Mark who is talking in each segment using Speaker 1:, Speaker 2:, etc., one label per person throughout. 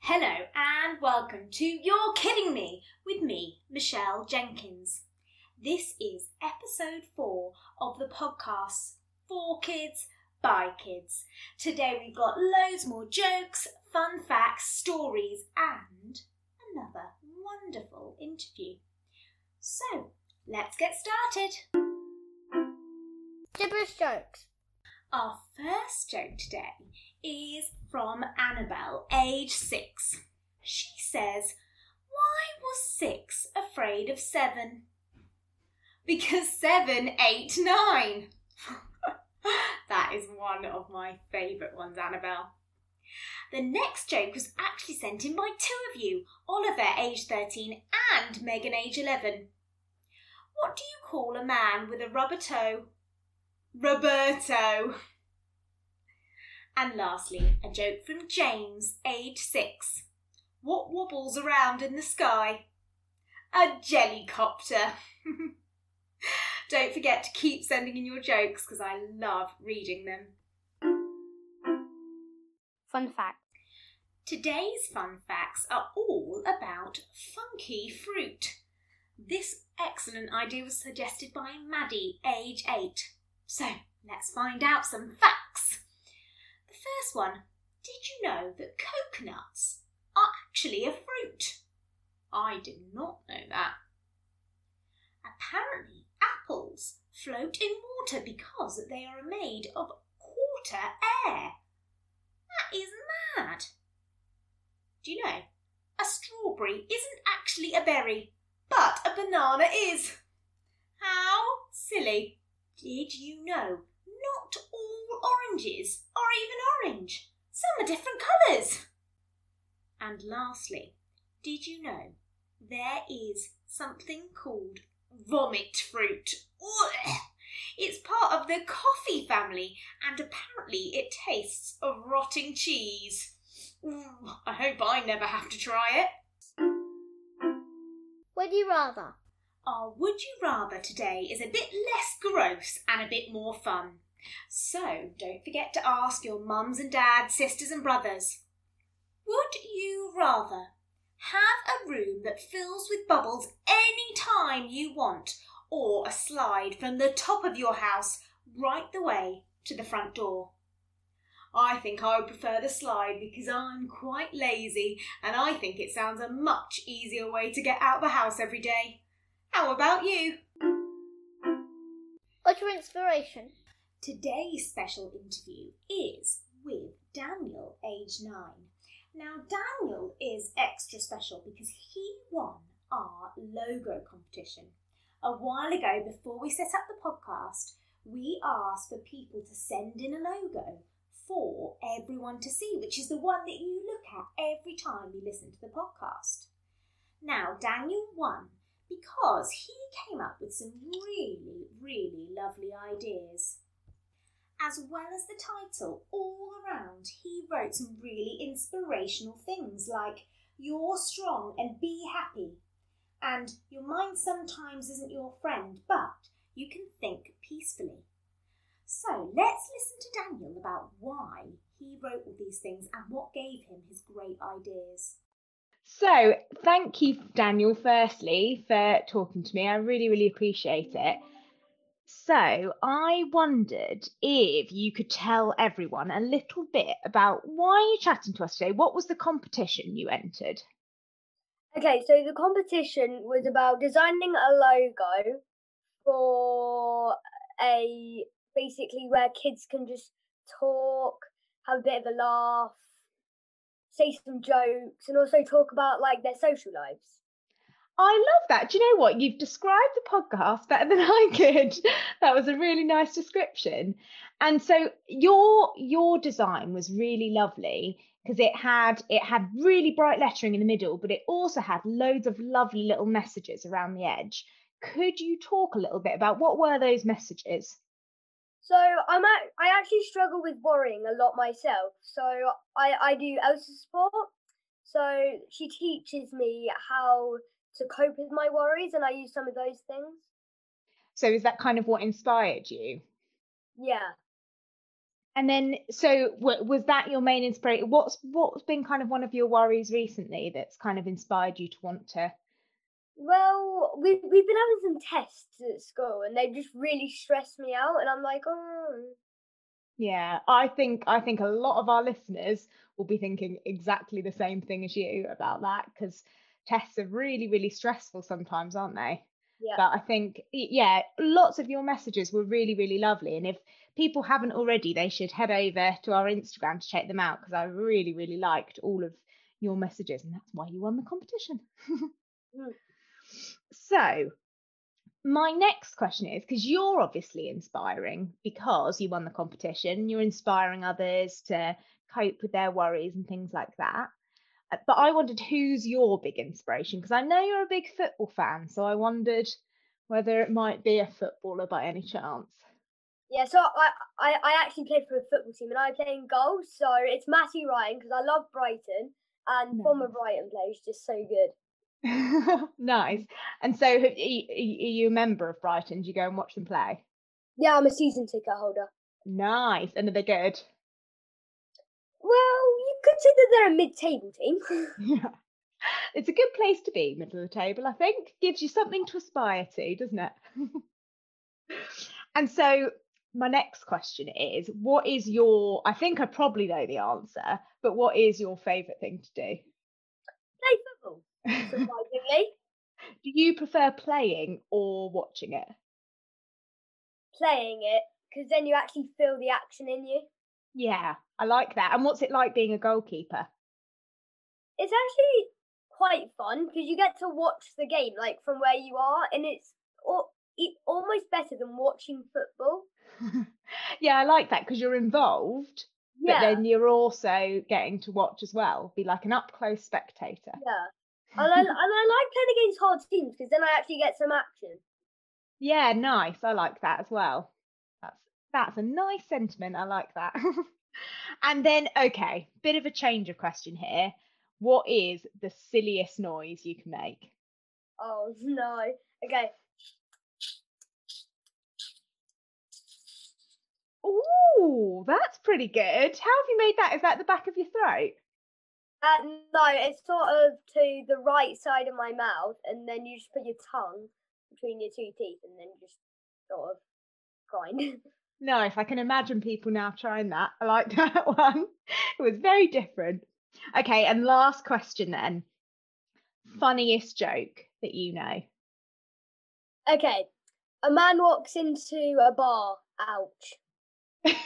Speaker 1: Hello and welcome to You're Kidding Me with me, Michelle Jenkins. This is episode four of the podcast For Kids by Kids. Today we've got loads more jokes, fun facts, stories, and another wonderful interview. So let's get started.
Speaker 2: Gibberish jokes.
Speaker 1: Our first joke today is from Annabelle, age six. She says, Why was six afraid of seven? Because seven, eight, nine. that is one of my favourite ones, Annabelle. The next joke was actually sent in by two of you Oliver, age 13, and Megan, age 11. What do you call a man with a rubber toe? Roberto. And lastly, a joke from James, age six. What wobbles around in the sky? A jellycopter. Don't forget to keep sending in your jokes because I love reading them.
Speaker 2: Fun fact.
Speaker 1: Today's fun facts are all about funky fruit. This excellent idea was suggested by Maddie, age 8. So let's find out some facts. The first one Did you know that coconuts are actually a fruit? I did not know that. Apparently, apples float in water because they are made of quarter air. That is mad. Do you know? A strawberry isn't actually a berry, but a banana is. How silly. Did you know not all oranges are even orange? Some are different colours. And lastly, did you know there is something called vomit fruit? It's part of the coffee family and apparently it tastes of rotting cheese. I hope I never have to try it.
Speaker 2: Would you rather?
Speaker 1: Our Would You Rather today is a bit less gross and a bit more fun. So don't forget to ask your mums and dads, sisters and brothers. Would you rather have a room that fills with bubbles any time you want, or a slide from the top of your house right the way to the front door? I think I would prefer the slide because I'm quite lazy and I think it sounds a much easier way to get out of the house every day. How about you?
Speaker 2: What's your inspiration?
Speaker 1: Today's special interview is with Daniel, age nine. Now, Daniel is extra special because he won our logo competition. A while ago, before we set up the podcast, we asked for people to send in a logo for everyone to see, which is the one that you look at every time you listen to the podcast. Now, Daniel won because he came up with some really, really lovely ideas. As well as the title, all around he wrote some really inspirational things like You're strong and be happy, and Your mind sometimes isn't your friend, but you can think peacefully. So let's listen to Daniel about why he wrote all these things and what gave him his great ideas.
Speaker 3: So, thank you, Daniel, firstly, for talking to me. I really, really appreciate it. So, I wondered if you could tell everyone a little bit about why you're chatting to us today. What was the competition you entered?
Speaker 4: Okay, so the competition was about designing a logo for a basically where kids can just talk, have a bit of a laugh, say some jokes, and also talk about like their social lives.
Speaker 3: I love that. Do you know what? You've described the podcast better than I could. That was a really nice description. And so your your design was really lovely because it had it had really bright lettering in the middle, but it also had loads of lovely little messages around the edge. Could you talk a little bit about what were those messages?
Speaker 4: So I'm at, I actually struggle with worrying a lot myself. So I I do ELSA support. So she teaches me how to cope with my worries, and I use some of those things.
Speaker 3: So is that kind of what inspired you?
Speaker 4: Yeah.
Speaker 3: And then, so w- was that your main inspiration? What's what's been kind of one of your worries recently that's kind of inspired you to want to?
Speaker 4: Well, we've we've been having some tests at school, and they just really stressed me out. And I'm like, oh,
Speaker 3: Yeah, I think I think a lot of our listeners will be thinking exactly the same thing as you about that because tests are really really stressful sometimes, aren't they?
Speaker 4: Yeah.
Speaker 3: But I think yeah, lots of your messages were really really lovely, and if people haven't already, they should head over to our Instagram to check them out because I really really liked all of your messages, and that's why you won the competition.
Speaker 4: Mm.
Speaker 3: So, my next question is because you're obviously inspiring because you won the competition, you're inspiring others to cope with their worries and things like that. Uh, But I wondered who's your big inspiration because I know you're a big football fan, so I wondered whether it might be a footballer by any chance.
Speaker 4: yeah. So I, I I actually played for a football team, and I play in goal. So it's Matty Ryan because I love Brighton, and former. Brighton player is just so good.
Speaker 3: nice. And so, have- are you are you a member of Brighton? Do you go and watch them play?
Speaker 4: Yeah, I'm a season ticket holder.
Speaker 3: Nice. And are they good?
Speaker 4: Well, you could say that they're a mid-table team.
Speaker 3: Yeah. It's a good place to be, middle of the table, I think. Gives you something to aspire to, doesn't it? and so my next question is what is your I think I probably know the answer, but what is your favourite thing to do?
Speaker 4: Surprisingly.
Speaker 3: Do you prefer playing or watching it?
Speaker 4: Playing it, because then you actually feel the action in you.
Speaker 3: Yeah, I like that. And what's it like being a goalkeeper?
Speaker 4: It's actually quite fun because you get to watch the game like from where you are, and it's al- almost better than watching football.
Speaker 3: yeah, I like that because you're involved, but then you're also getting to watch as well, be like an up close spectator.
Speaker 4: yeah. And I, and I like playing against hard teams because then I actually get some action.
Speaker 3: Yeah, nice. I like that as well. That's that's a nice sentiment. I like that. and then, okay, bit of a change of question here. What is the silliest noise you can make?
Speaker 4: Oh no. Okay.
Speaker 3: Ooh, that's pretty good. How have you made that? Is that the back of your throat?
Speaker 4: Uh, no, it's sort of to the right side of my mouth, and then you just put your tongue between your two teeth, and then just sort of grind.
Speaker 3: Nice. I can imagine people now trying that. I like that one. It was very different. Okay, and last question then. Funniest joke that you know.
Speaker 4: okay. A man walks into a bar. Ouch.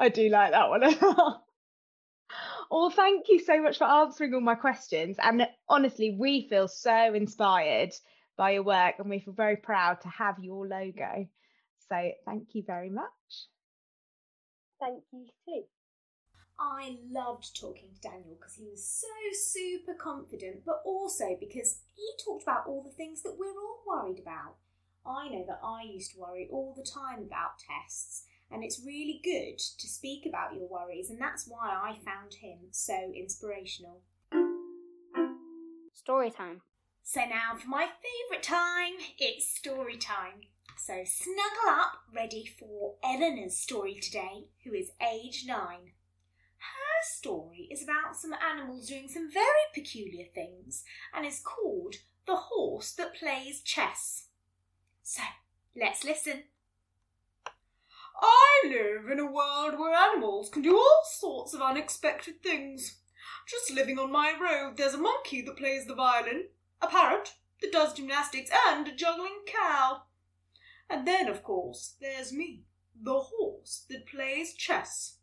Speaker 3: I do like that one. Well, thank you so much for answering all my questions. And honestly, we feel so inspired by your work and we feel very proud to have your logo. So thank you very much.
Speaker 4: Thank you too.
Speaker 1: I loved talking to Daniel because he was so super confident, but also because he talked about all the things that we're all worried about. I know that I used to worry all the time about tests, and it's really good to speak about your worries, and that's why I found him so inspirational.
Speaker 2: Story time.
Speaker 1: So now for my favourite time, it's story time. So snuggle up, ready for Eleanor's story today, who is age nine. Her story is about some animals doing some very peculiar things and is called The Horse That Plays Chess. So let's listen. I live in a world where animals can do all sorts of unexpected things. Just living on my road, there's a monkey that plays the violin, a parrot that does gymnastics, and a juggling cow. And then, of course, there's me, the horse that plays chess.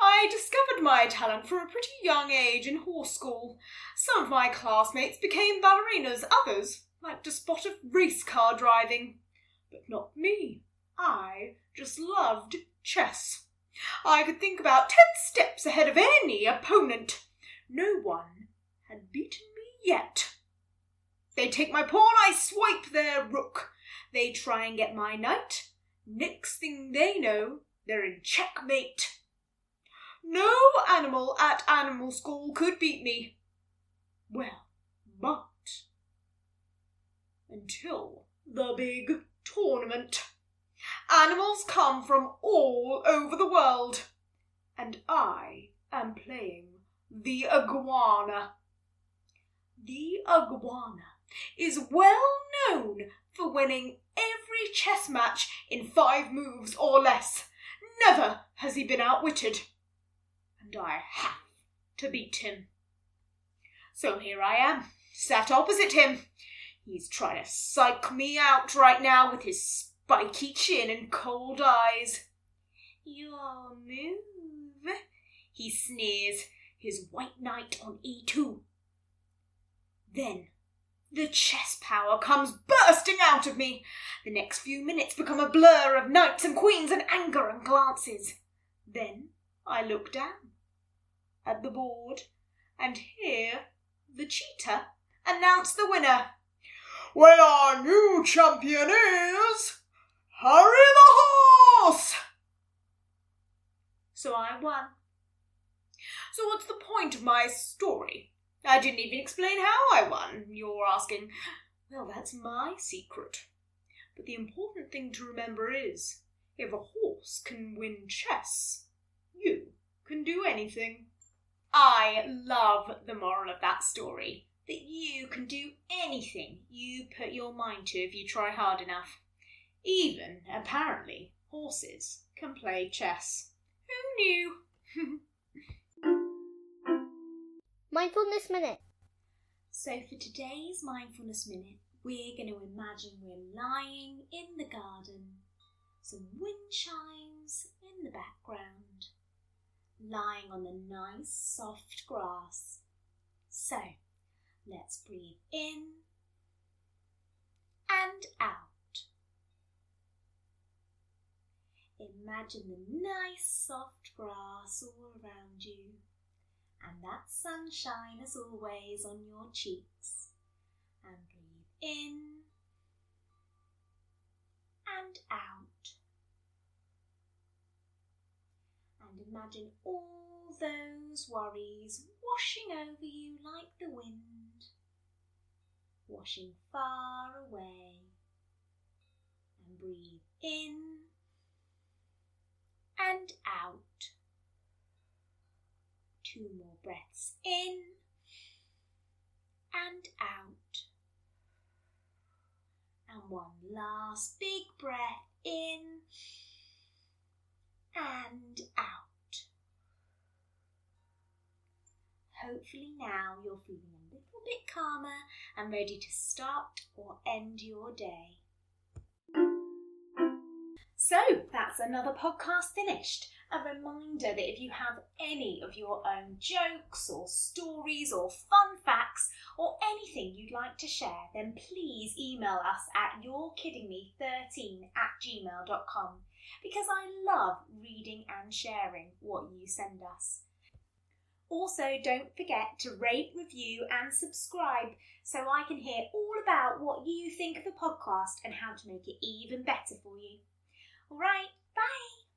Speaker 1: I discovered my talent from a pretty young age in horse school. Some of my classmates became ballerinas, others liked to spot of race car driving. But not me. I just loved chess. I could think about ten steps ahead of any opponent. No one had beaten me yet. They take my pawn, I swipe their rook. They try and get my knight. Next thing they know, they're in checkmate. No animal at animal school could beat me. Well, but until the big tournament. Animals come from all over the world, and I am playing the iguana. The iguana is well known for winning every chess match in five moves or less. Never has he been outwitted. And I have to beat him. So here I am, sat opposite him. He's trying to psych me out right now with his spiky chin and cold eyes. Your move, he sneers, his white knight on e2. Then the chess power comes bursting out of me. The next few minutes become a blur of knights and queens and anger and glances. Then I look down at the board and hear the cheetah announce the winner. Well, our new champion is Harry the Horse. So I won. So what's the point of my story? I didn't even explain how I won. You're asking, well, that's my secret. But the important thing to remember is if a horse can win chess, you can do anything. I love the moral of that story that you can do anything you put your mind to if you try hard enough. Even, apparently, horses can play chess. Who knew?
Speaker 2: Mindfulness Minute.
Speaker 1: So, for today's mindfulness minute, we're going to imagine we're lying in the garden, some wind chimes in the background, lying on the nice soft grass. So, let's breathe in and out. Imagine the nice soft grass all around you and that sunshine as always on your cheeks. And breathe in and out. And imagine all those worries washing over you like the wind, washing far away. And breathe in and out. Two more breaths in and out. And one last big breath in and out. Hopefully, now you're feeling a little bit calmer and ready to start or end your day. So that's another podcast finished. A reminder that if you have any of your own jokes or stories or fun facts or anything you'd like to share, then please email us at you'rekiddingme13 at gmail.com because I love reading and sharing what you send us. Also, don't forget to rate, review, and subscribe so I can hear all about what you think of the podcast and how to make it even better for you. All right, bye.